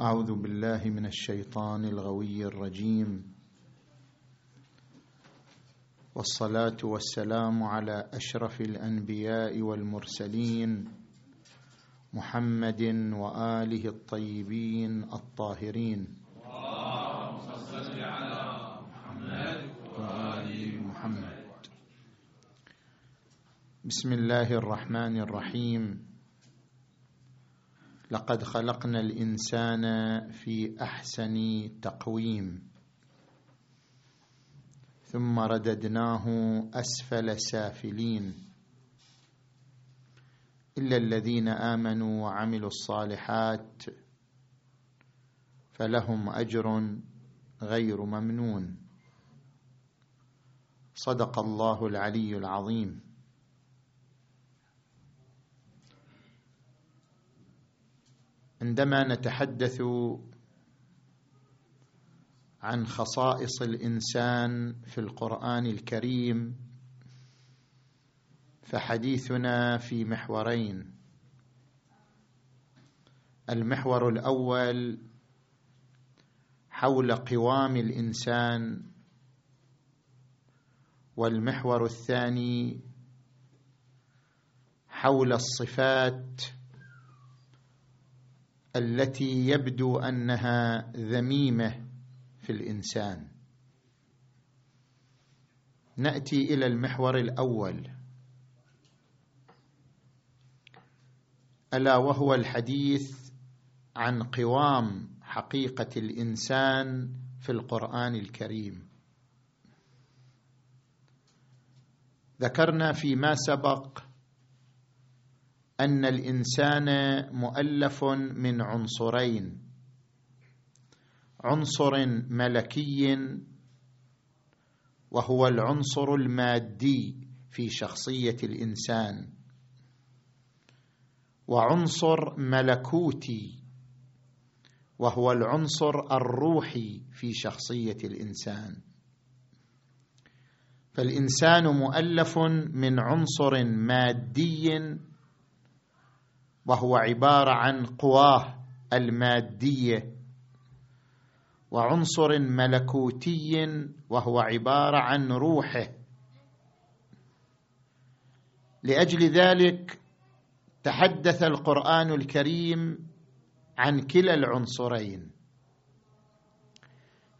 أعوذ بالله من الشيطان الغوي الرجيم. والصلاة والسلام على أشرف الأنبياء والمرسلين محمد وآله الطيبين الطاهرين. محمد بسم الله الرحمن الرحيم. لقد خلقنا الإنسان في أحسن تقويم. ثم رددناه أسفل سافلين. إلا الذين آمنوا وعملوا الصالحات فلهم أجر غير ممنون. صدق الله العلي العظيم. عندما نتحدث عن خصائص الإنسان في القرآن الكريم فحديثنا في محورين. المحور الأول حول قوام الإنسان والمحور الثاني حول الصفات التي يبدو أنها ذميمة في الإنسان. نأتي إلى المحور الأول. ألا وهو الحديث عن قوام حقيقة الإنسان في القرآن الكريم. ذكرنا فيما سبق أن الإنسان مؤلف من عنصرين. عنصر ملكي وهو العنصر المادي في شخصية الإنسان. وعنصر ملكوتي وهو العنصر الروحي في شخصية الإنسان. فالإنسان مؤلف من عنصر مادي وهو عبارة عن قواه المادية. وعنصر ملكوتي وهو عبارة عن روحه. لأجل ذلك تحدث القرآن الكريم عن كلا العنصرين.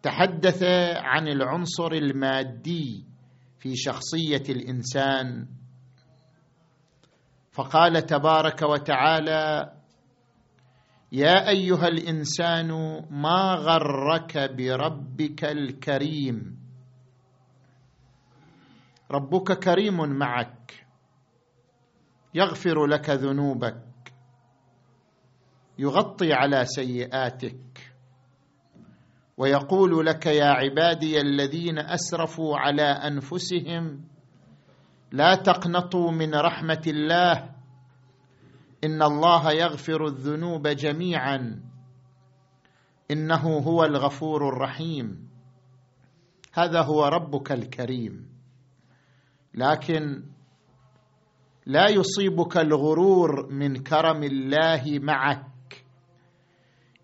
تحدث عن العنصر المادي في شخصية الإنسان فقال تبارك وتعالى يا أيها الإنسان ما غرك بربك الكريم؟ ربك كريم معك يغفر لك ذنوبك يغطي على سيئاتك ويقول لك يا عبادي الذين أسرفوا على أنفسهم لا تقنطوا من رحمة الله. إن الله يغفر الذنوب جميعا. إنه هو الغفور الرحيم. هذا هو ربك الكريم. لكن لا يصيبك الغرور من كرم الله معك.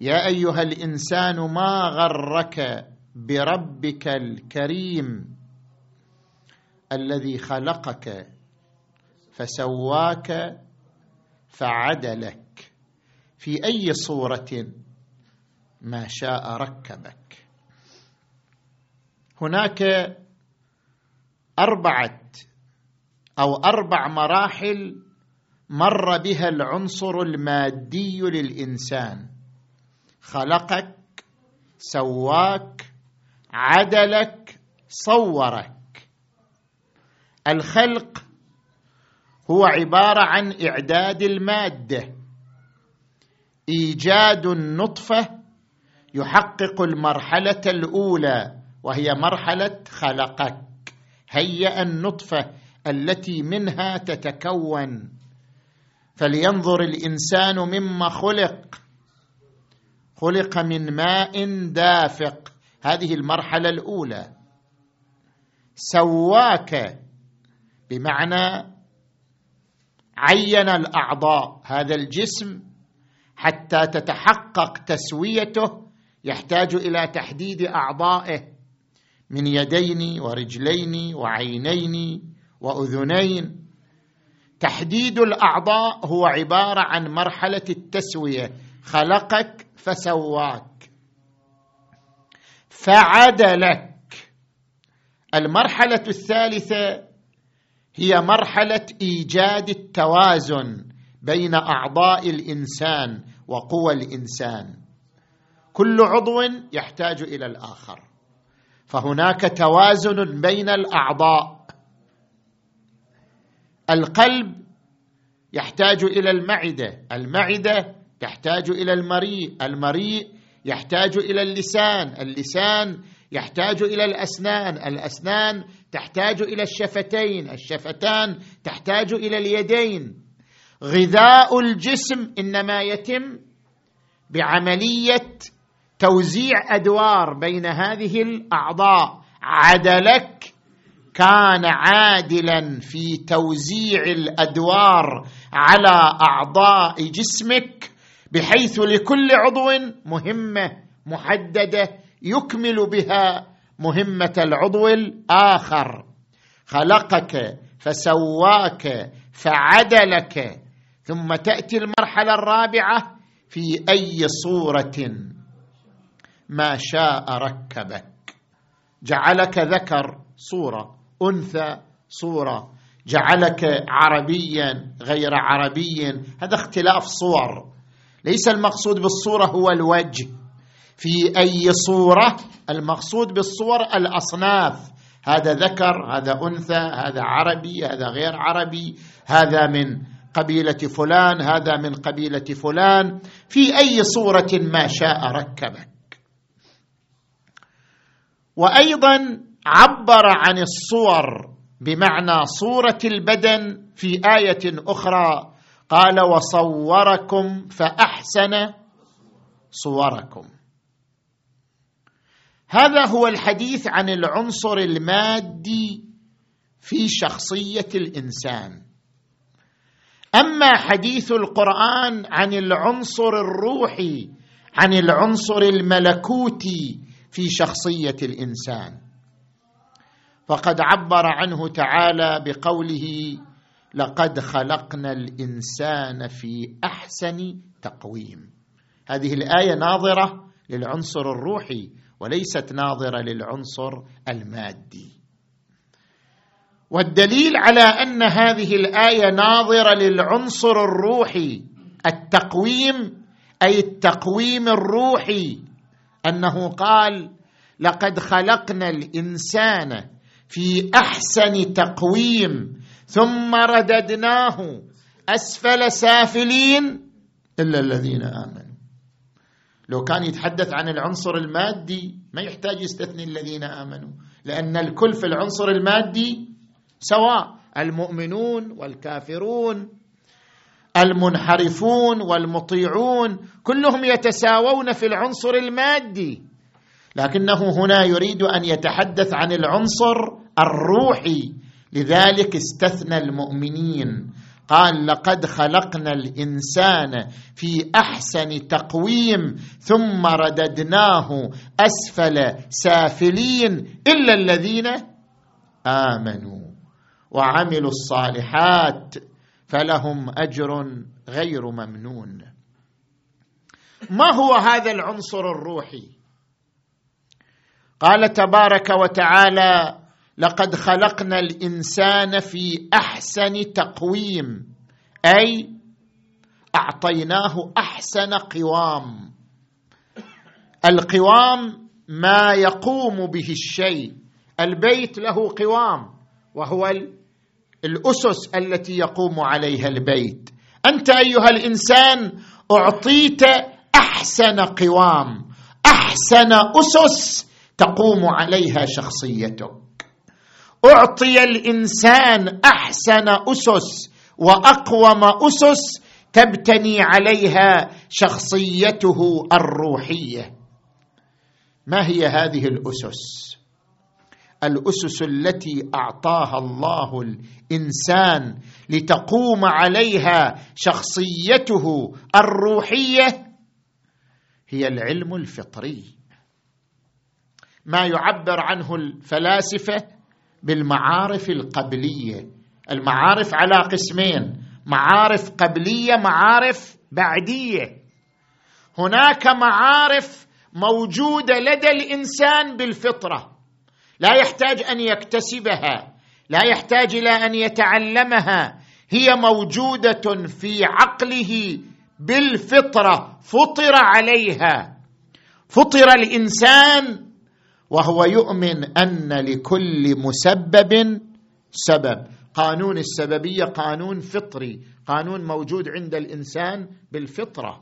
يا أيها الإنسان ما غرك بربك الكريم؟ الذي خلقك فسواك فعدلك. في أي صورة ما شاء ركبك. هناك أربعة أو أربع مراحل مر بها العنصر المادي للإنسان. خلقك سواك عدلك صورك. الخلق هو عبارة عن إعداد المادة. إيجاد النطفة يحقق المرحلة الأولى وهي مرحلة خلقك. هيأ النطفة التي منها تتكون. فلينظر الإنسان مما خلق. خلق من ماء دافق. هذه المرحلة الأولى. سواك بمعنى عين الأعضاء هذا الجسم حتى تتحقق تسويته يحتاج إلى تحديد أعضائه من يدين ورجلين وعينين وأذنين. تحديد الأعضاء هو عبارة عن مرحلة التسوية. خلقك فسواك. فعدلك. المرحلة الثالثة هي مرحلة إيجاد التوازن بين أعضاء الإنسان وقوى الإنسان. كل عضو يحتاج إلى الآخر. فهناك توازن بين الأعضاء. القلب يحتاج إلى المعدة. المعدة تحتاج إلى المريء. المريء يحتاج إلى اللسان. اللسان يحتاج إلى الأسنان الأسنان تحتاج إلى الشفتين الشفتان تحتاج إلى اليدين. غذاء الجسم إنما يتم بعملية توزيع أدوار بين هذه الأعضاء. عدلك كان عادلا في توزيع الأدوار على أعضاء جسمك بحيث لكل عضو مهمة محددة يكمل بها مهمة العضو الآخر. خلقك فسواك فعدلك. ثم تأتي المرحلة الرابعة في أي صورة. ما شاء ركبك. جعلك ذكر صورة. أنثى صورة. جعلك عربيا غير عربي هذا اختلاف صور. ليس المقصود بالصورة هو الوجه. في أي صورة المقصود بالصور الأصناف. هذا ذكر هذا أنثى هذا عربي هذا غير عربي هذا من قبيلة فلان هذا من قبيلة فلان. في أي صورة ما شاء ركبك. وأيضا عبر عن الصور بمعنى صورة البدن في آية أخرى قال وصوركم فأحسن صوركم. هذا هو الحديث عن العنصر المادي في شخصية الإنسان. أما حديث القرآن عن العنصر الروحي عن العنصر الملكوتي في شخصية الإنسان. فقد عبر عنه تعالى بقوله لقد خلقنا الإنسان في أحسن تقويم هذه الآية ناظرة للعنصر الروحي وليست ناظرة للعنصر المادي. والدليل على أن هذه الآية ناظرة للعنصر الروحي التقويم أي التقويم الروحي أنه قال لقد خلقنا الإنسان في أحسن تقويم ثم رددناه أسفل سافلين إلا الذين آمنوا. لو كان يتحدث عن العنصر المادي ما يحتاج يستثني الذين آمنوا. لأن الكل في العنصر المادي سواء المؤمنون والكافرون المنحرفون والمطيعون كلهم يتساوون في العنصر المادي. لكنه هنا يريد أن يتحدث عن العنصر الروحي. لذلك استثنى المؤمنين. قال لقد خلقنا الإنسان في أحسن تقويم ثم رددناه أسفل سافلين إلا الذين آمنوا وعملوا الصالحات فلهم أجر غير ممنون. ما هو هذا العنصر الروحي؟ قال تبارك وتعالى لقد خلقنا الإنسان في أحسن تقويم أي أعطيناه أحسن قوام. القوام ما يقوم به الشيء البيت له قوام وهو الأسس التي يقوم عليها البيت. أنت أيها الإنسان أعطيت أحسن قوام أحسن أسس تقوم عليها شخصيتك. أعطي الإنسان أحسن أسس وأقوم أسس تبتني عليها شخصيته الروحية. ما هي هذه الأسس؟ الأسس التي أعطاها الله الإنسان لتقوم عليها شخصيته الروحية هي العلم الفطري. ما يعبر عنه الفلاسفة بالمعارف القبلية. المعارف على قسمين. معارف قبلية معارف بعدية. هناك معارف موجودة لدى الإنسان بالفطرة. لا يحتاج أن يكتسبها لا يحتاج إلى أن يتعلمها. هي موجودة في عقله بالفطرة. فطر عليها. فطر الإنسان وهو يؤمن أن لكل مسبب سبب. قانون السببية قانون فطري قانون موجود عند الإنسان بالفطرة.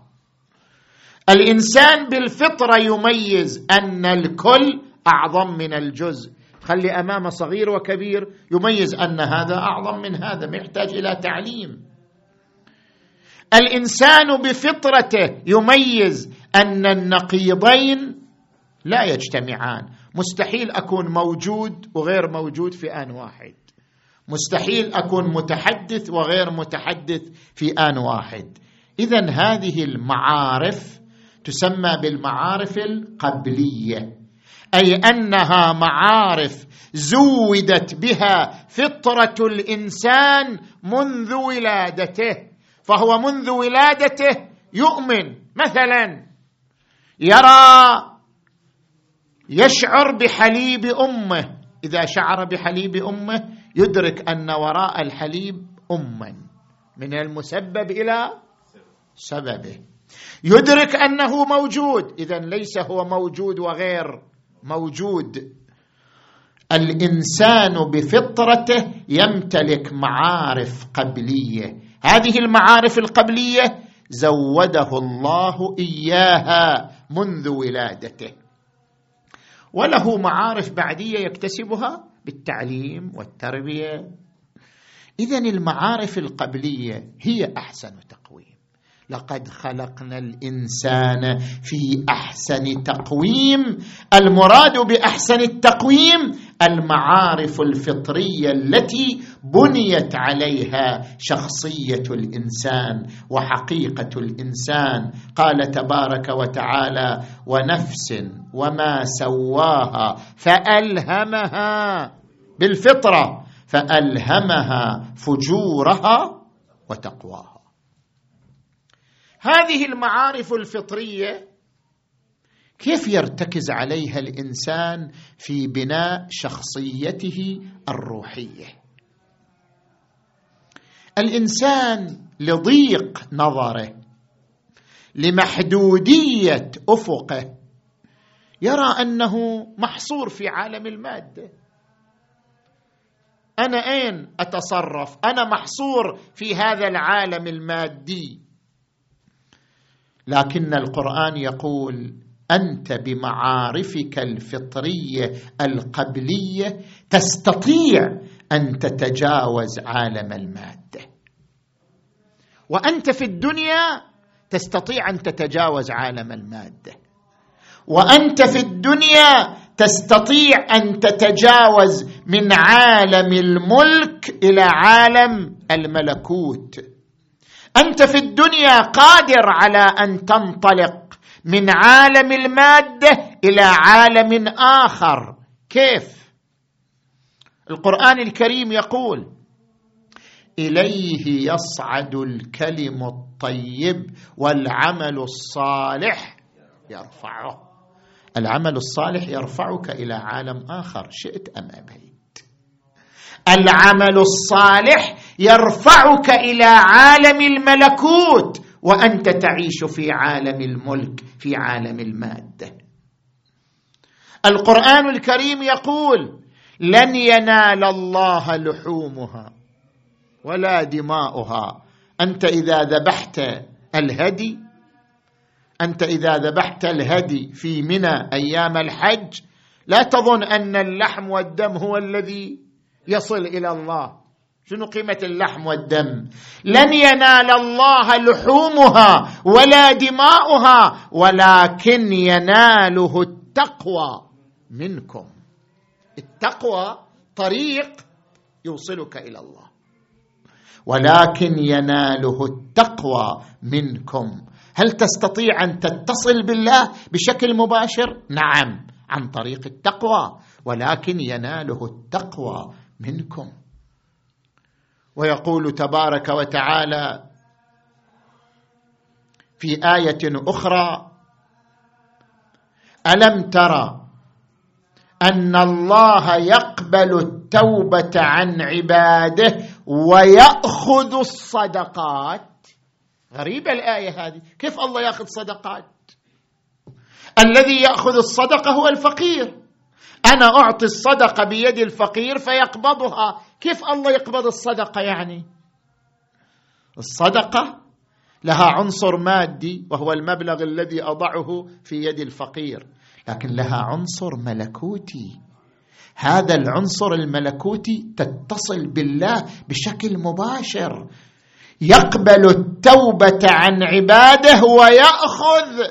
الإنسان بالفطرة يميز أن الكل أعظم من الجزء. خلي أمامه صغير وكبير يميز أن هذا أعظم من هذا ما يحتاج إلى تعليم. الإنسان بفطرته يميز أن النقيضين لا يجتمعان. مستحيل أكون موجود وغير موجود في آن واحد. مستحيل أكون متحدث وغير متحدث في آن واحد. اذا هذه المعارف تسمى بالمعارف القبلية. أي أنها معارف زودت بها فطرة الإنسان منذ ولادته. فهو منذ ولادته يؤمن. مثلا يرى يشعر بحليب أمه. إذا شعر بحليب أمه يدرك أن وراء الحليب اما من المسبب إلى سببه. يدرك أنه موجود. اذا ليس هو موجود وغير موجود. الإنسان بفطرته يمتلك معارف قبلية. هذه المعارف القبلية زوده الله إياها منذ ولادته. وله معارف بعدية يكتسبها بالتعليم والتربية. اذا المعارف القبلية هي أحسن تقويم. لقد خلقنا الإنسان في أحسن تقويم. المراد بأحسن التقويم المعارف الفطرية التي بنيت عليها شخصية الإنسان وحقيقة الإنسان. قال تبارك وتعالى ونفس وما سواها فألهمها بالفطرة فألهمها فجورها وتقواها. هذه المعارف الفطرية كيف يرتكز عليها الإنسان في بناء شخصيته الروحية؟ الإنسان لضيق نظره لمحدودية أفقه يرى أنه محصور في عالم المادة. أنا أين أتصرف؟ أنا محصور في هذا العالم المادي. لكن القرآن يقول أنت بمعارفك الفطرية القبلية تستطيع أن تتجاوز عالم المادة. وأنت في الدنيا تستطيع أن تتجاوز عالم المادة. وأنت في الدنيا تستطيع أن تتجاوز من عالم الملك إلى عالم الملكوت. أنت في الدنيا قادر على أن تنطلق من عالم المادة إلى عالم آخر. كيف؟ القرآن الكريم يقول إليه يصعد الكلم الطيب والعمل الصالح يرفعه. العمل الصالح يرفعك إلى عالم آخر. شئت أم أبيت؟ العمل الصالح يرفعك إلى عالم الملكوت. وأنت تعيش في عالم الملك في عالم المادة. القرآن الكريم يقول لن ينال الله لحومها ولا دماؤها. أنت إذا ذبحت الهدي أنت إذا ذبحت الهدي في منى أيام الحج لا تظن أن اللحم والدم هو الذي يصل إلى الله. شنو قيمة اللحم والدم؟ لن ينال الله لحومها ولا دماؤها ولكن يناله التقوى منكم. التقوى طريق يوصلك إلى الله. ولكن يناله التقوى منكم. هل تستطيع أن تتصل بالله بشكل مباشر؟ نعم عن طريق التقوى. ولكن يناله التقوى منكم. ويقول تبارك وتعالى في آية أخرى ألم ترى أن الله يقبل التوبة عن عباده ويأخذ الصدقات؟ غريبة الآية هذه. كيف الله يأخذ صدقات؟ الذي يأخذ الصدقة هو الفقير. أنا أعطي الصدقة بيد الفقير فيقبضها. كيف الله يقبض الصدقة يعني؟ الصدقة لها عنصر مادي وهو المبلغ الذي أضعه في يد الفقير لكن لها عنصر ملكوتي. هذا العنصر الملكوتي تتصل بالله بشكل مباشر. يقبل التوبة عن عباده ويأخذ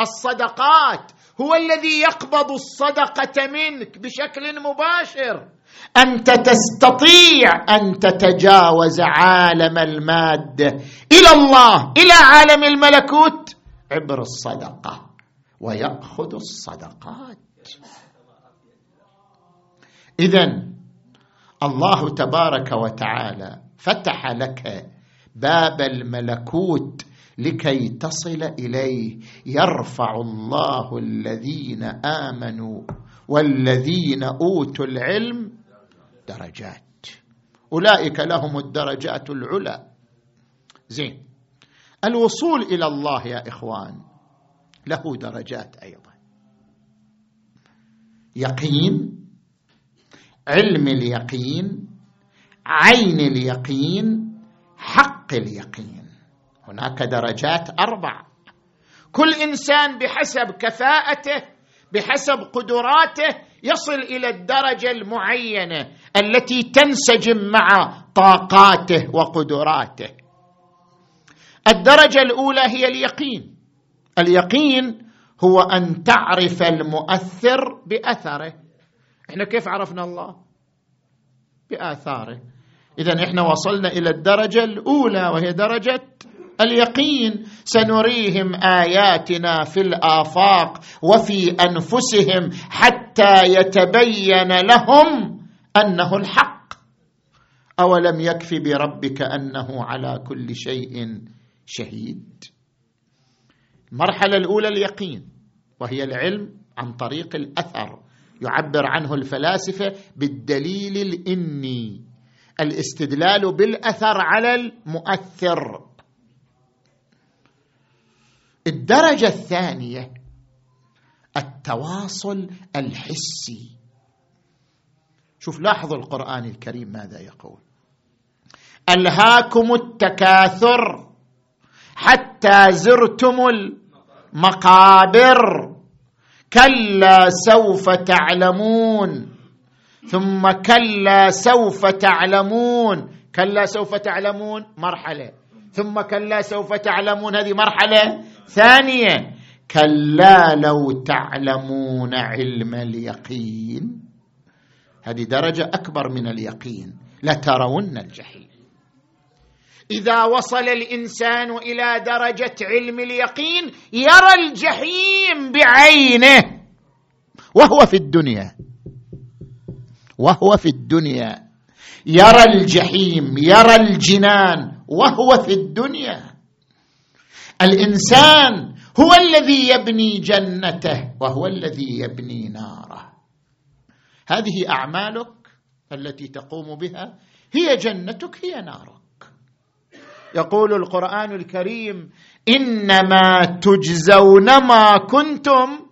الصدقات. هو الذي يقبض الصدقة منك بشكل مباشر. أنت تستطيع أن تتجاوز عالم الماده إلى الله إلى عالم الملكوت عبر الصدقة ويأخذ الصدقات. اذا الله تبارك وتعالى فتح لك باب الملكوت لكي تصل إليه. يرفع الله الذين آمنوا والذين أوتوا العلم درجات. أولئك لهم الدرجات العلى. زين. الوصول إلى الله يا إخوان له درجات أيضا. يقين علم اليقين عين اليقين حق اليقين. هناك درجات أربع. كل إنسان بحسب كفاءته بحسب قدراته يصل إلى الدرجة المعينة التي تنسجم مع طاقاته وقدراته. الدرجة الأولى هي اليقين. اليقين هو أن تعرف المؤثر بأثره. إحنا كيف عرفنا الله؟ بآثاره. اذا إحنا وصلنا إلى الدرجة الأولى وهي درجة اليقين. سنريهم آياتنا في الآفاق وفي أنفسهم حتى يتبين لهم أنه الحق. أولم يكف بربك أنه على كل شيء شهيد. المرحلة الأولى اليقين وهي العلم عن طريق الأثر. يعبر عنه الفلاسفة بالدليل الإني. الاستدلال بالأثر على المؤثر. الدرجة الثانية التواصل الحسي. شوف لاحظوا القرآن الكريم ماذا يقول. ألهاكم التكاثر حتى زرتم المقابر كلا سوف تعلمون. ثم كلا سوف تعلمون. كلا سوف تعلمون مرحلة. ثم كلا سوف تعلمون هذه مرحلة. ثانية كلا لو تعلمون علم اليقين. هذه درجة أكبر من اليقين. لترون الجحيم. إذا وصل الإنسان إلى درجة علم اليقين يرى الجحيم بعينه. وهو في الدنيا. وهو في الدنيا. يرى الجحيم يرى الجنان. وهو في الدنيا. الإنسان هو الذي يبني جنته وهو الذي يبني ناره. هذه أعمالك التي تقوم بها هي جنتك هي نارك. يقول القرآن الكريم إنما تجزون ما كنتم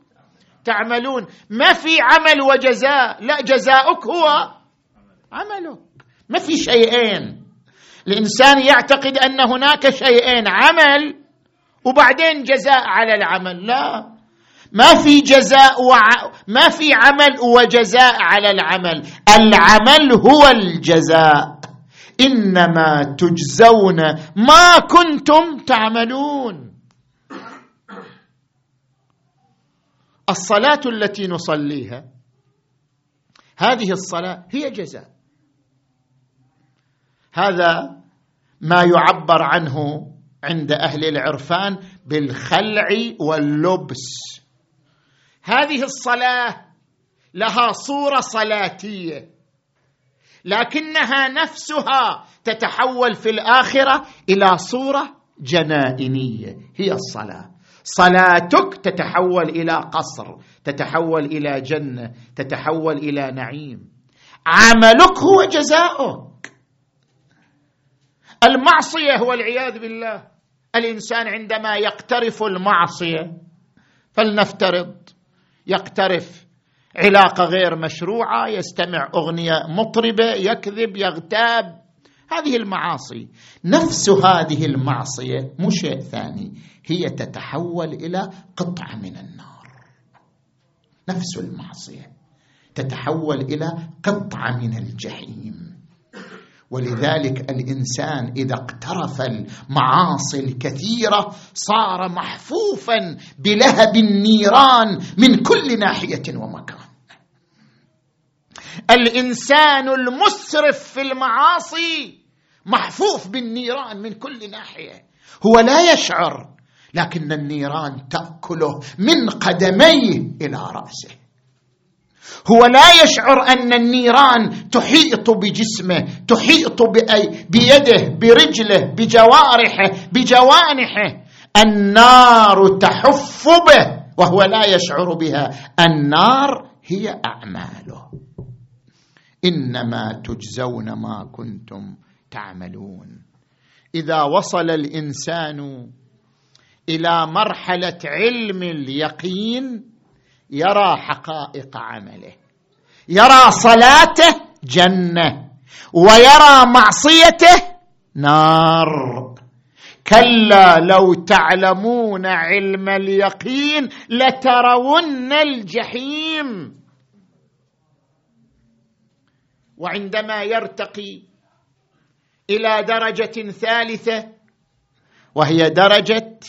تعملون. ما في عمل وجزاء لا جزاؤك هو عملك. ما في شيئين. الإنسان يعتقد أن هناك شيئين عمل وبعدين جزاء على العمل. لا. ما في جزاء وع... ما في عمل وجزاء على العمل. العمل هو الجزاء. إنما تجزون ما كنتم تعملون. الصلاة التي نصليها هذه الصلاة هي جزاء. هذا ما يعبر عنه عند أهل العرفان بالخلع واللبس. هذه الصلاة لها صورة صلاتية لكنها نفسها تتحول في الآخرة إلى صورة جنائنية هي الصلاة. صلاتك تتحول إلى قصر تتحول إلى جنة تتحول إلى نعيم. عملك هو جزاؤك. المعصية والعياذ بالله. الإنسان عندما يقترف المعصية فلنفترض يقترف علاقة غير مشروعة يستمع أغنية مطربة يكذب يغتاب هذه المعاصي. نفس هذه المعصية مو شيء ثاني هي تتحول إلى قطعة من النار. نفس المعصية تتحول إلى قطعة من الجحيم. ولذلك الإنسان إذا اقترف المعاصي الكثيرة صار محفوفا بلهب النيران من كل ناحية ومكان. الإنسان المسرف في المعاصي محفوف بالنيران من كل ناحية. هو لا يشعر لكن النيران تأكله من قدميه إلى رأسه. هو لا يشعر أن النيران تحيط بجسمه تحيط بيده برجله بجوارحه بجوانحه. النار تحف به وهو لا يشعر بها. النار هي أعماله. إنما تجزون ما كنتم تعملون. إذا وصل الإنسان إلى مرحلة علم اليقين يرى حقائق عمله يرى صلاته جنة ويرى معصيته نار. كلا لو تعلمون علم اليقين لترون الجحيم. وعندما يرتقي إلى درجة ثالثة وهي درجة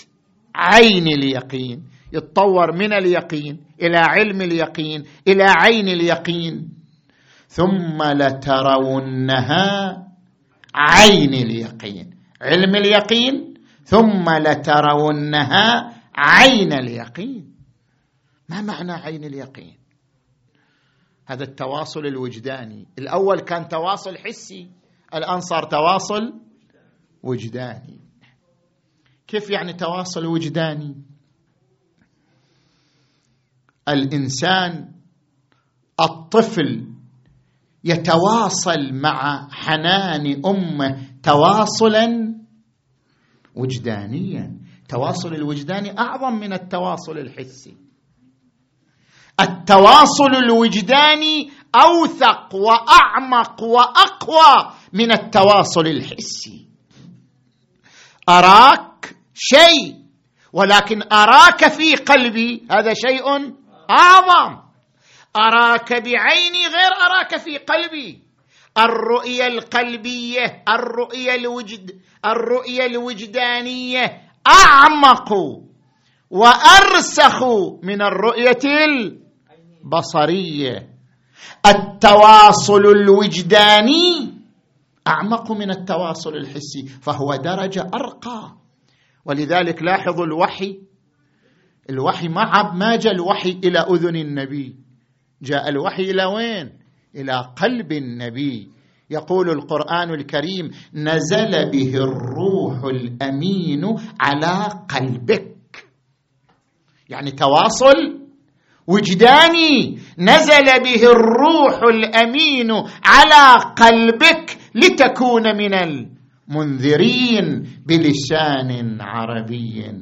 عين اليقين. يتطور من اليقين إلى علم اليقين إلى عين اليقين. ثم لترونها عين اليقين علم اليقين. ثم لترونها عين اليقين. ما معنى عين اليقين؟ هذا التواصل الوجداني. الأول كان تواصل حسي الآن صار تواصل وجداني. كيف يعني تواصل وجداني؟ الإنسان الطفل يتواصل مع حنان أمه تواصلا وجدانيا. التواصل الوجداني أعظم من التواصل الحسي. التواصل الوجداني أوثق وأعمق وأقوى من التواصل الحسي. أراك شيء ولكن أراك في قلبي هذا شيء أعظم. أراك بعيني غير أراك في قلبي. الرؤية القلبية الرؤية الوجد الرؤية الوجدانية أعمق وأرسخ من الرؤية البصرية. التواصل الوجداني أعمق من التواصل الحسي فهو درجة أرقى. ولذلك لاحظوا الوحي الوحي ما ما جاء الوحي إلى أذن النبي. جاء الوحي إلى وين؟ إلى قلب النبي. يقول القرآن الكريم نزل به الروح الأمين على قلبك. يعني تواصل وجداني. نزل به الروح الأمين على قلبك لتكون من المنذرين بلسان عربي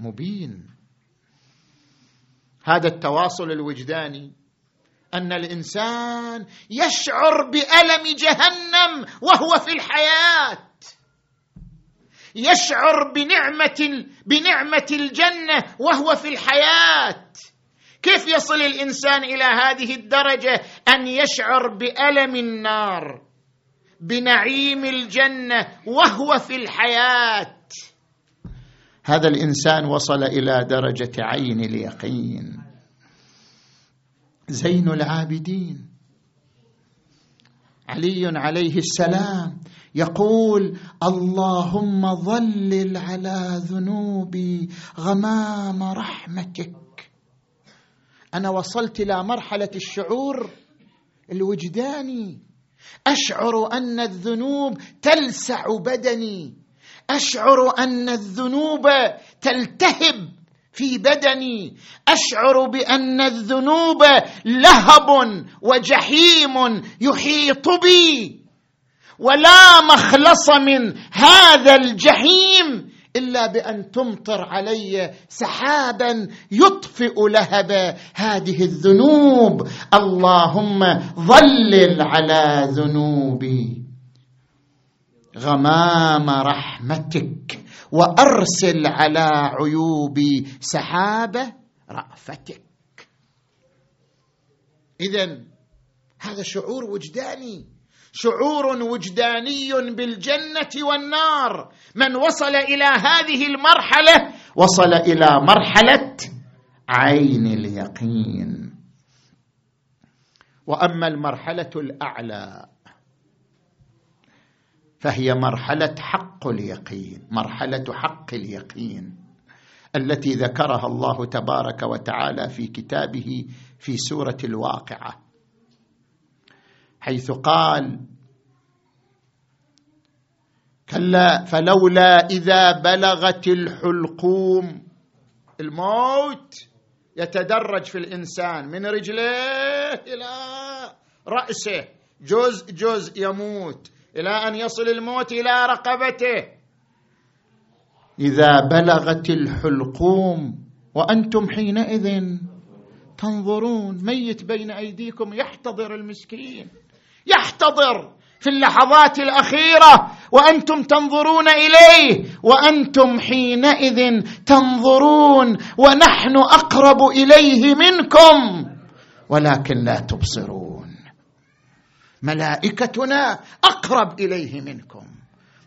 مبين. هذا التواصل الوجداني أن الإنسان يشعر بألم جهنم وهو في الحياة. يشعر بنعمة بنعمة الجنة وهو في الحياة. كيف يصل الإنسان إلى هذه الدرجة؟ أن يشعر بألم النار بنعيم الجنة وهو في الحياة. هذا الإنسان وصل إلى درجة عين اليقين. زين العابدين. علي عليه السلام يقول اللهم ظلل على ذنوبي غمام رحمتك. أنا وصلت إلى مرحلة الشعور الوجداني. أشعر أن الذنوب تلسع بدني. أشعر أن الذنوب تلتهب. في بدني أشعر بأن الذنوب لهب وجحيم يحيط بي. ولا مخلص من هذا الجحيم إلا بأن تمطر علي سحابا يطفئ لهب هذه الذنوب. اللهم ظلل على ذنوبي. غمام رحمتك. وأرسل على عيوبي سحابة رأفتك. اذا هذا شعور وجداني. شعور وجداني بالجنة والنار. من وصل إلى هذه المرحلة وصل إلى مرحلة عين اليقين. وأما المرحلة الأعلى فهي مرحلة حق اليقين مرحلة حق اليقين التي ذكرها الله تبارك وتعالى في كتابه في سورة الواقعة. حيث قال كلا فلولا إذا بلغت الحلقوم الموت يتدرج في الإنسان من رجليه إلى رأسه جزء جزء يموت. إلى أن يصل الموت إلى رقبته. إذا بلغت الحلقوم وأنتم حينئذ تنظرون ميت بين أيديكم يحتضر المسكين. يحتضر في اللحظات الأخيرة وأنتم تنظرون إليه. وأنتم حينئذ تنظرون ونحن أقرب إليه منكم. ولكن لا تبصرون. ملائكتنا أقرب إليه منكم.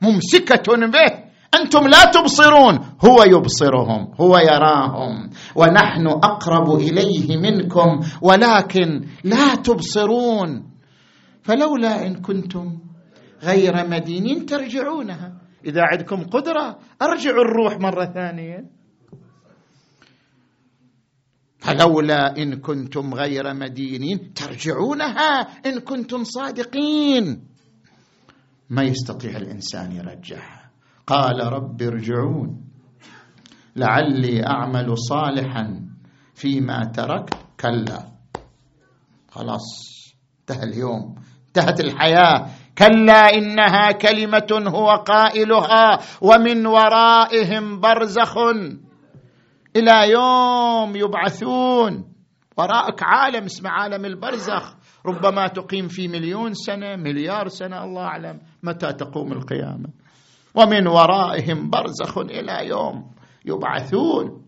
ممسكة به. أنتم لا تبصرون. هو يبصرهم. هو يراهم. ونحن أقرب إليه منكم. ولكن لا تبصرون. فلولا إن كنتم غير مدينين ترجعونها. إذا عندكم قدرة أرجعوا الروح مرة ثانية. فلولا إن كنتم غير مدينين ترجعونها إن كنتم صادقين. ما يستطيع الإنسان يرجعها. قال رب ارجعون. لعلي أعمل صالحا فيما تركت كلا. خلاص. انتهى اليوم. انتهت الحياة. كلا إنها كلمة هو قائلها. ومن ورائهم برزخ. إلى يوم يبعثون. وراءك عالم اسمه عالم البرزخ. ربما تقيم في مليون سنة مليار سنة الله أعلم متى تقوم القيامة. ومن ورائهم برزخ إلى يوم يبعثون.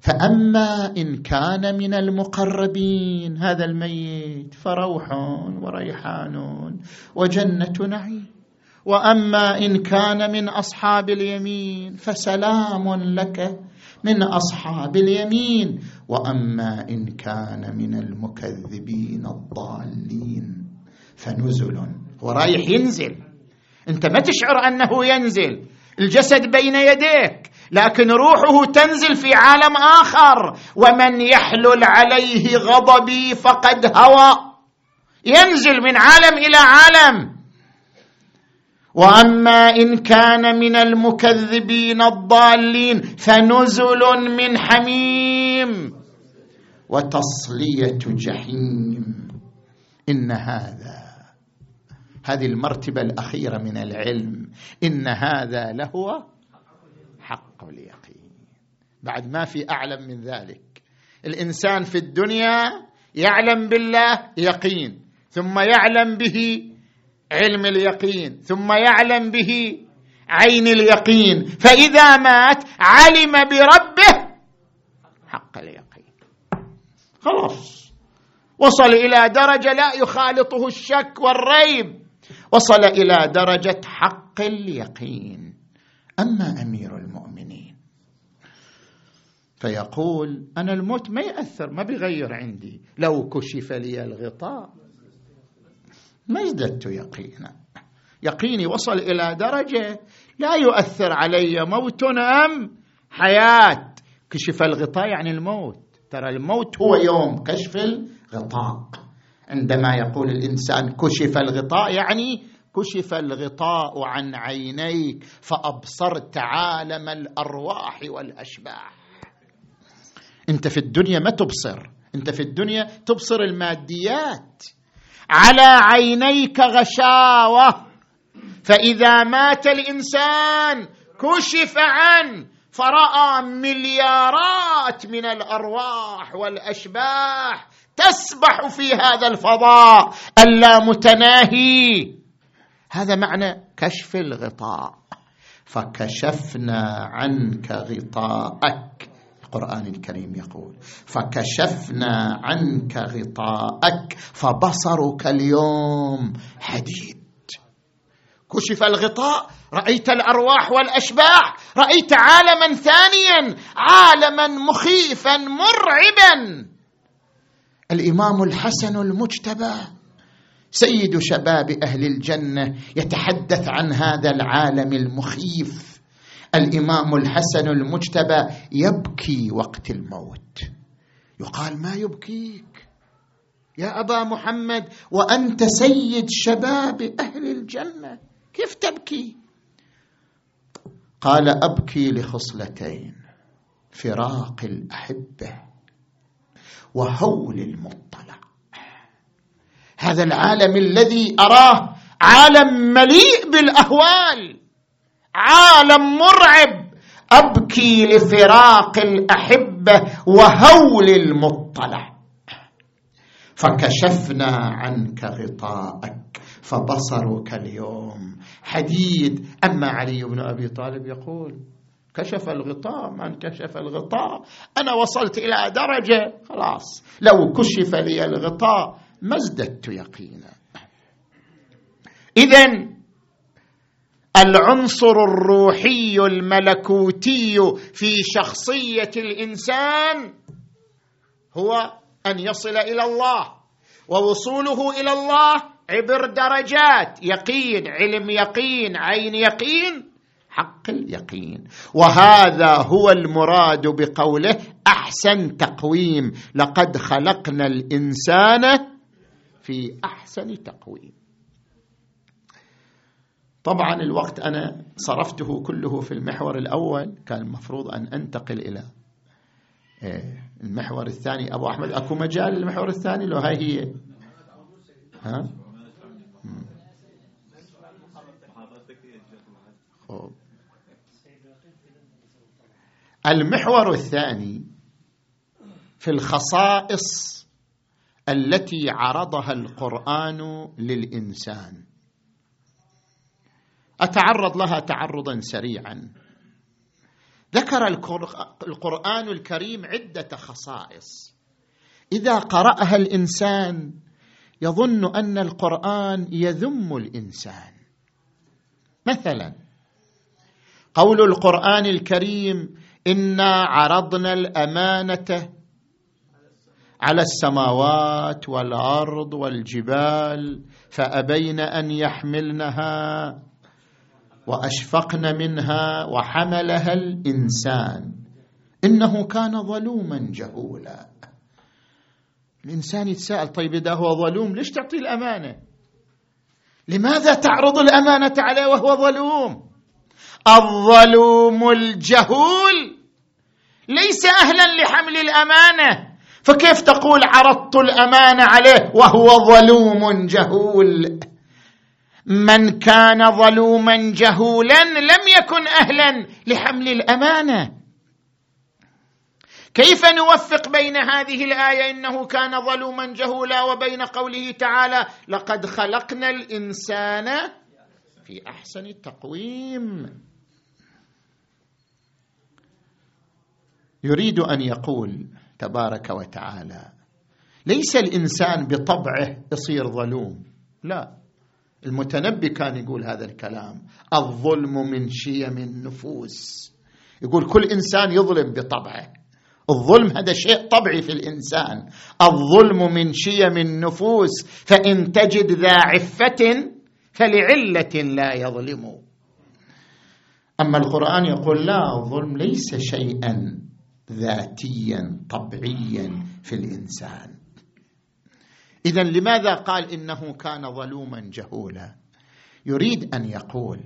فأما إن كان من المقربين هذا الميت فروح وريحان وجنة نعيم. وأما إن كان من أصحاب اليمين فسلام لك من أصحاب اليمين وأما إن كان من المكذبين الضالين. فنزل. ورايح ينزل. أنت ما تشعر أنه ينزل. الجسد بين يديك لكن روحه تنزل في عالم آخر. ومن يحلل عليه غضبي فقد هوى. ينزل من عالم إلى عالم. وأما إن كان من المكذبين الضالين فنزل من حميم وتصلية جحيم. إن هذا هذه المرتبة الأخيرة من العلم. إن هذا لهو حق اليقين. بعد ما في أعلم من ذلك. الإنسان في الدنيا يعلم بالله يقين ثم يعلم به علم اليقين ثم يعلم به عين اليقين. فإذا مات علم بربه حق اليقين. خلاص. وصل إلى درجة لا يخالطه الشك والريب. وصل إلى درجة حق اليقين. أما أمير المؤمنين فيقول أنا الموت ما يأثر ما بيغير عندي. لو كشف لي الغطاء ما ازددت يقينا. يقيني وصل إلى درجة لا يؤثر علي موت أم حياة. كشف الغطاء يعني الموت. ترى الموت هو يوم كشف الغطاء. عندما يقول الإنسان كشف الغطاء يعني كشف الغطاء عن عينيك فأبصرت عالم الأرواح والأشباح. أنت في الدنيا ما تبصر. أنت في الدنيا تبصر الماديات. على عينيك غشاوة. فإذا مات الإنسان كشف عنه فرأى مليارات من الأرواح والأشباح تسبح في هذا الفضاء اللامتناهي هذا معنى كشف الغطاء. فكشفنا عنك غطاءك. القرآن الكريم يقول فكشفنا عنك غطاءك فبصرك اليوم حديد. كشف الغطاء رأيت الأرواح والأشباح رأيت عالما ثانيا عالما مخيفا مرعبا. الإمام الحسن المجتبى سيد شباب أهل الجنة يتحدث عن هذا العالم المخيف. الإمام الحسن المجتبى يبكي وقت الموت. يقال ما يبكيك؟ يا أبا محمد وأنت سيد شباب أهل الجنة. كيف تبكي؟ قال أبكي لخصلتين فراق الأحبة وهول المطلع. هذا العالم الذي أراه عالم مليء بالأهوال. عالم مرعب أبكي لفراق الأحبة وهول المطلع. فكشفنا عنك غطاءك فبصرك اليوم حديد. أما علي بن أبي طالب يقول كشف الغطاء من كشف الغطاء؟ أنا وصلت إلى درجة. خلاص لو كشف لي الغطاء ما ازددت يقينا. اذا العنصر الروحي الملكوتي في شخصية الإنسان هو أن يصل إلى الله ووصوله إلى الله عبر درجات يقين علم يقين عين يقين حق اليقين. وهذا هو المراد بقوله أحسن تقويم لقد خلقنا الإنسان في أحسن تقويم. طبعا الوقت أنا صرفته كله في المحور الأول كان المفروض أن أنتقل إلى إيه، المحور الثاني. أبو أحمد أكو مجال للمحور الثاني؟ لو هاي هي. ها؟ المحور الثاني في الخصائص التي عرضها القرآن للإنسان. أتعرض لها تعرضا سريعا. ذكر القرآن الكريم عدة خصائص. إذا قرأها الإنسان يظن أن القرآن يذم الإنسان. مثلا قول القرآن الكريم إنا عرضنا الأمانة على السماوات والأرض والجبال فأبين أن يحملنها وأشفقن منها وحملها الإنسان. إنه كان ظلوما جهولا. الإنسان يتساءل طيب إذا هو ظلوم ليش تعطيه الأمانة؟ لماذا تعرض الأمانة عليه وهو ظلوم؟ الظلوم الجهول. ليس أهلا لحمل الأمانة. فكيف تقول عرضت الأمانة عليه وهو ظلوم جهول؟ من كان ظلوما جهولا لم يكن أهلا لحمل الأمانة. كيف نوفق بين هذه الآية إنه كان ظلوما جهولا وبين قوله تعالى لقد خلقنا الإنسان في أحسن تقويم يريد أن يقول تبارك وتعالى ليس الإنسان بطبعه يصير ظلوم. لا. المتنبي كان يقول هذا الكلام. الظلم من شيم النفوس. يقول كل إنسان يظلم بطبعه. الظلم هذا شيء طبيعي في الإنسان. الظلم من شيم النفوس. فإن تجد ذا عفة فلعلة لا يظلم. أما القرآن يقول لا الظلم ليس شيئا ذاتيا طبيعيا في الإنسان. اذا لماذا قال إنه كان ظلوما جهولا؟ يريد أن يقول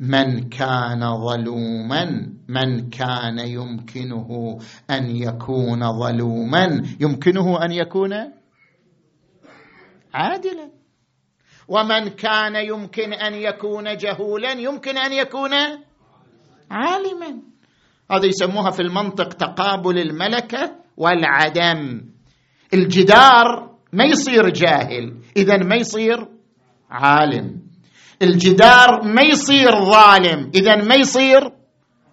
من كان ظلوما من كان يمكنه أن يكون ظلوما؟ يمكنه أن يكون عادلا. ومن كان يمكن أن يكون جهولا يمكن أن يكون عالما. هذا يسموها في المنطق تقابل الملكة والعدم. الجدار ما يصير جاهل. اذا ما يصير عالم. الجدار ما يصير ظالم. اذا ما يصير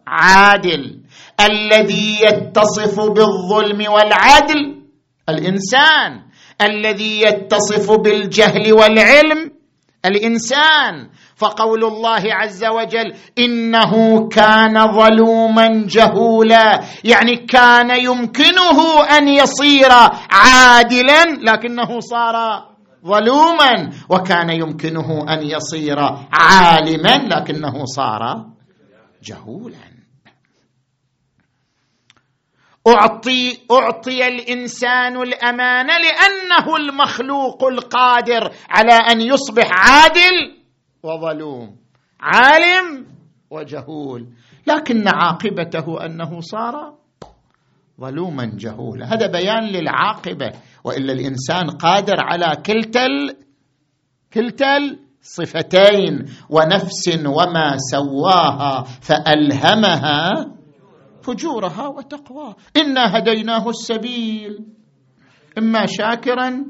عادل. الذي يتصف بالظلم والعدل الإنسان. الذي يتصف بالجهل والعلم الإنسان. فقول الله عز وجل إنه كان ظلوما جهولا يعني كان يمكنه أن يصير عادلا لكنه صار ظلوما وكان يمكنه أن يصير عالما لكنه صار جهولا. أعطي أعطي الإنسان الامانه لأنه المخلوق القادر على أن يصبح عادل وظلوم عالم وجهول. لكن عاقبته أنه صار ظلوما جهولا. هذا بيان للعاقبة. وإلا الإنسان قادر على كلتا كلتا الصفتين ونفس وما سواها فألهمها فجورها وتقواها. إنا هديناه السبيل إما شاكرا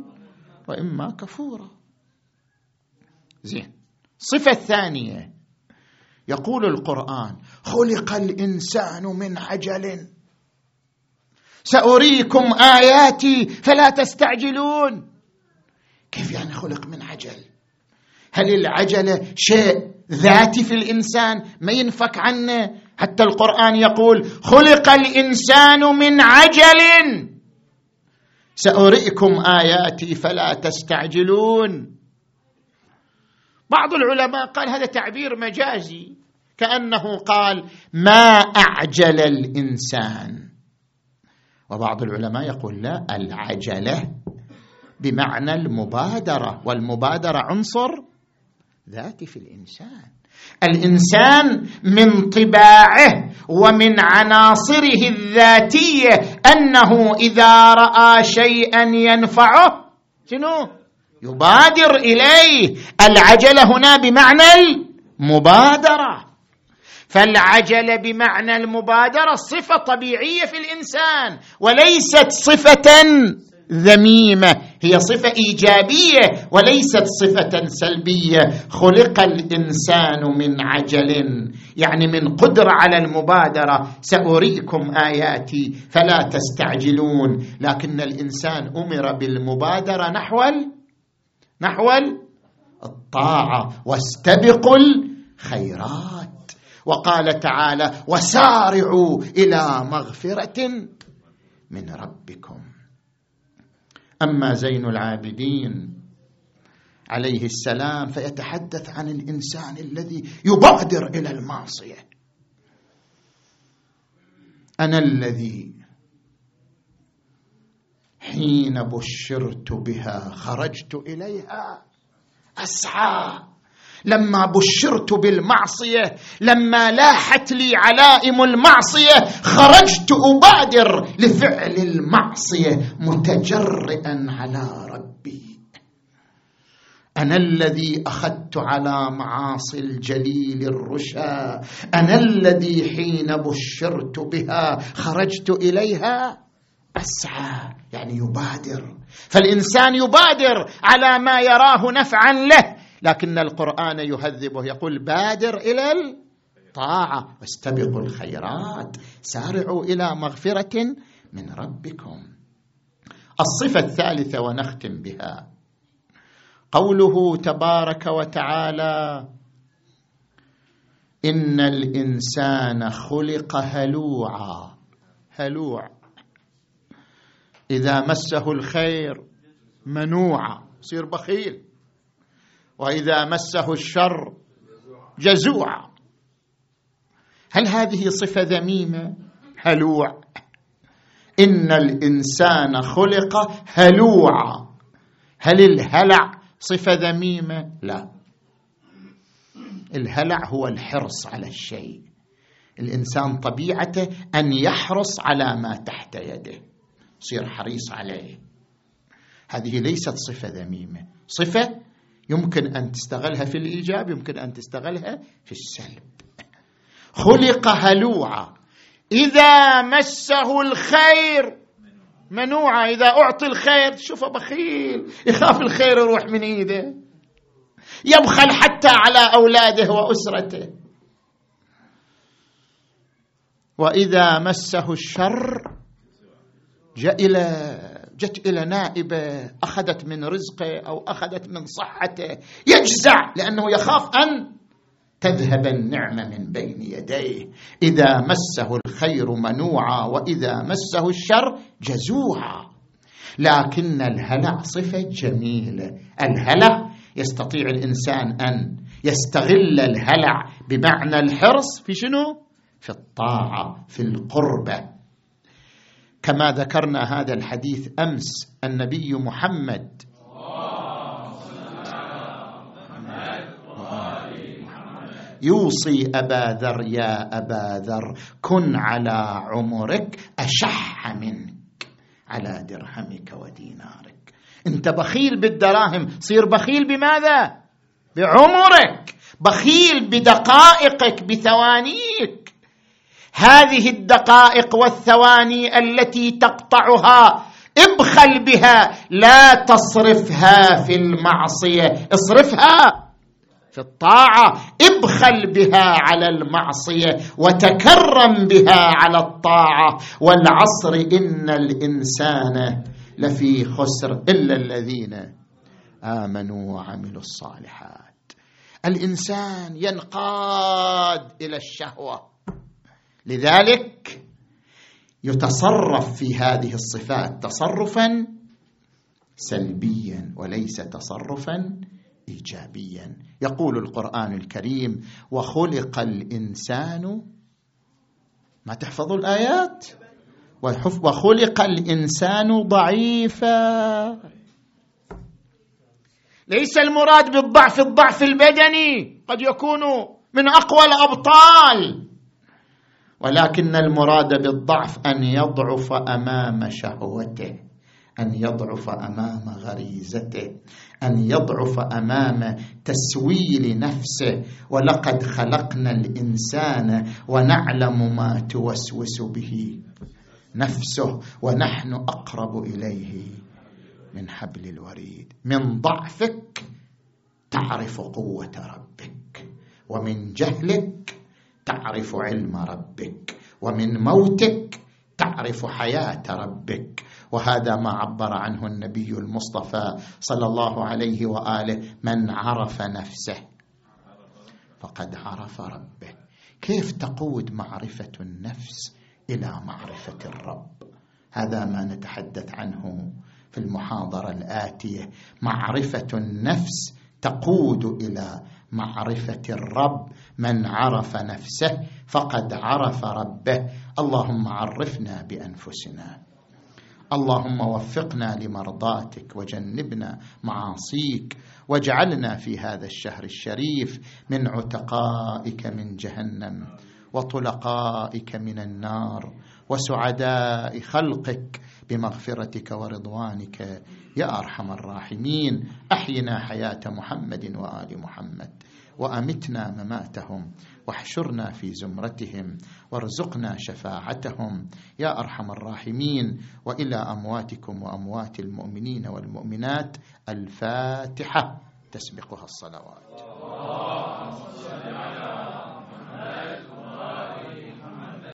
وإما كفورا. زين. الصفه الثانية يقول القرآن خلق الإنسان من عجل. سأريكم آياتي فلا تستعجلون. كيف يعني خلق من عجل؟ هل العجله شيء ذاتي في الإنسان؟ ما ينفك عنه؟ حتى القرآن يقول خلق الإنسان من عجل. سأريكم آياتي فلا تستعجلون. بعض العلماء قال هذا تعبير مجازي كأنه قال ما أعجل الإنسان. وبعض العلماء يقول لا العجلة بمعنى المبادرة والمبادرة عنصر ذاتي في الإنسان. الإنسان من طباعه ومن عناصره الذاتية أنه إذا رأى شيئا ينفعه شنو؟ يبادر إليه. العجله هنا بمعنى المبادرة. فالعجله بمعنى المبادرة صفة طبيعية في الإنسان وليست صفة ذميمة. هي صفة إيجابية وليست صفة سلبية. خلق الإنسان من عجل يعني من قدرة على المبادرة. سأريكم آياتي فلا تستعجلون. لكن الإنسان أمر بالمبادرة نحو نحو الطاعة. واستبقوا الخيرات. وقال تعالى وسارعوا إلى مغفرة من ربكم. أما زين العابدين عليه السلام فيتحدث عن الإنسان الذي يبادر إلى المعصية. أنا الذي حين بشرت بها خرجت إليها أسعى. لما بشرت بالمعصية لما لاحت لي علائم المعصية خرجت أبادر لفعل المعصية متجرئا على ربي. أنا الذي أخذت على معاصي الجليل الرشا. أنا الذي حين بشرت بها خرجت إليها أسعى يعني يبادر. فالإنسان يبادر على ما يراه نفعا له لكن القرآن يهذبه يقول بادر إلى الطاعة واستبقوا الخيرات سارعوا إلى مغفرة من ربكم. الصفة الثالثة ونختم بها. قوله تبارك وتعالى إن الإنسان خلق هلوعا. هلوع. إذا مسه الخير منوعا يصير بخيل. وإذا مسه الشر جزوعا هل هذه صفة ذميمة؟ هلوع. إن الإنسان خلق هلوعا هل الهلع صفة ذميمة؟ لا. الهلع هو الحرص على الشيء. الإنسان طبيعته أن يحرص على ما تحت يده. يصير حريص عليه. هذه ليست صفة ذميمة. صفة يمكن أن تستغلها في الإيجاب يمكن أن تستغلها في السلب. خلق هلوعا. إذا مسه الخير منوعا. إذا أعطي الخير شوفه بخيل يخاف الخير يروح من إيده. يبخل حتى على أولاده وأسرته. وإذا مسه الشر جاء إلى جت إلى نائبة أخذت من رزقه أو أخذت من صحته. يجزع لأنه يخاف أن تذهب النعمة من بين يديه. إذا مسه الخير منوعا وإذا مسه الشر جزوعا. لكن الهلع صفة جميلة. الهلع يستطيع الإنسان أن يستغل الهلع بمعنى الحرص في شنو؟ في الطاعة في القربة. كما ذكرنا هذا الحديث أمس النبي محمد. يوصي أبا ذر يا أبا ذر كن على عمرك أشح منك على درهمك ودينارك. أنت بخيل بالدراهم صير بخيل بماذا؟ بعمرك. بخيل بدقائقك بثوانيك. هذه الدقائق والثواني التي تقطعها ابخل بها لا تصرفها في المعصية اصرفها في الطاعة ابخل بها على المعصية وتكرم بها على الطاعة. والعصر إن الإنسان لفي خسر إلا الذين آمنوا وعملوا الصالحات. الإنسان ينقاد إلى الشهوة. لذلك يتصرف في هذه الصفات تصرفا سلبيا وليس تصرفا ايجابيا. يقول القرآن الكريم وخلق الإنسان ما تحفظوا الآيات؟ وخلق الإنسان ضعيفا. ليس المراد بالضعف الضعف البدني قد يكون من أقوى الأبطال. ولكن المراد بالضعف أن يضعف أمام شهوته أن يضعف أمام غريزته أن يضعف أمام تسويل نفسه. ولقد خلقنا الإنسان ونعلم ما توسوس به نفسه ونحن أقرب إليه من حبل الوريد. من ضعفك تعرف قوة ربك ومن جهلك تعرف علم ربك. ومن موتك تعرف حياة ربك. وهذا ما عبر عنه النبي المصطفى صلى الله عليه وآله. من عرف نفسه فقد عرف ربه. كيف تقود معرفة النفس إلى معرفة الرب؟ هذا ما نتحدث عنه في المحاضرة الآتية. معرفة النفس تقود إلى معرفة الرب من عرف نفسه فقد عرف ربه. اللهم عرفنا بأنفسنا. اللهم وفقنا لمرضاتك وجنبنا معاصيك. واجعلنا في هذا الشهر الشريف من عتقائك من جهنم وطلقائك من النار وسعداء خلقك بمغفرتك ورضوانك يا أرحم الراحمين أحينا حياة محمد وآل محمد وأمتنا مماتهم واحشرنا في زمرتهم وارزقنا شفاعتهم. يا أرحم الراحمين وإلى أمواتكم وأموات المؤمنين والمؤمنات الفاتحة. تسبقها الصلوات.